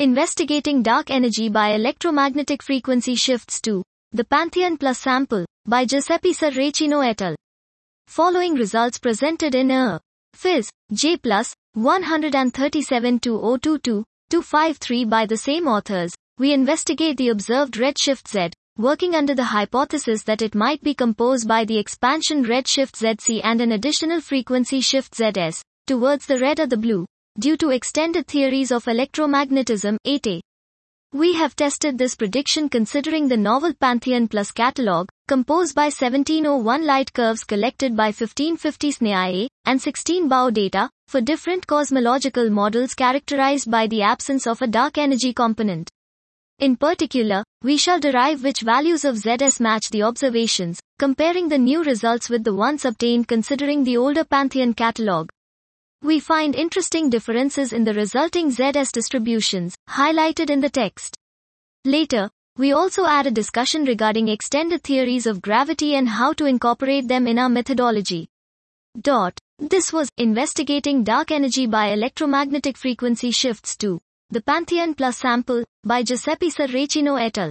Investigating Dark Energy by Electromagnetic Frequency Shifts 2. The Pantheon Plus Sample, by Giuseppe Sarracino et al. Following results presented in a Phys. J plus 137 2022 253 by the same authors, we investigate the observed redshift Z, working under the hypothesis that it might be composed by the expansion redshift ZC and an additional frequency shift ZS, towards the red or the blue, due to extended theories of electromagnetism ETE. We have tested this prediction considering the novel Pantheon Plus catalog, composed by 1701 light curves collected by 1550 SNe Ia and 16 BAO data, for different cosmological models characterized by the absence of a dark energy component. In particular, we shall derive which values of ZS match the observations, comparing the new results with the ones obtained considering the older Pantheon catalog. We find interesting differences in the resulting ZS distributions, highlighted in the text. Later, we also add a discussion regarding extended theories of gravity and how to incorporate them in our methodology. Dot. This was Investigating Dark Energy by Electromagnetic Frequency Shifts 2. The Pantheon Plus Sample, by Giuseppe Sarracino et al.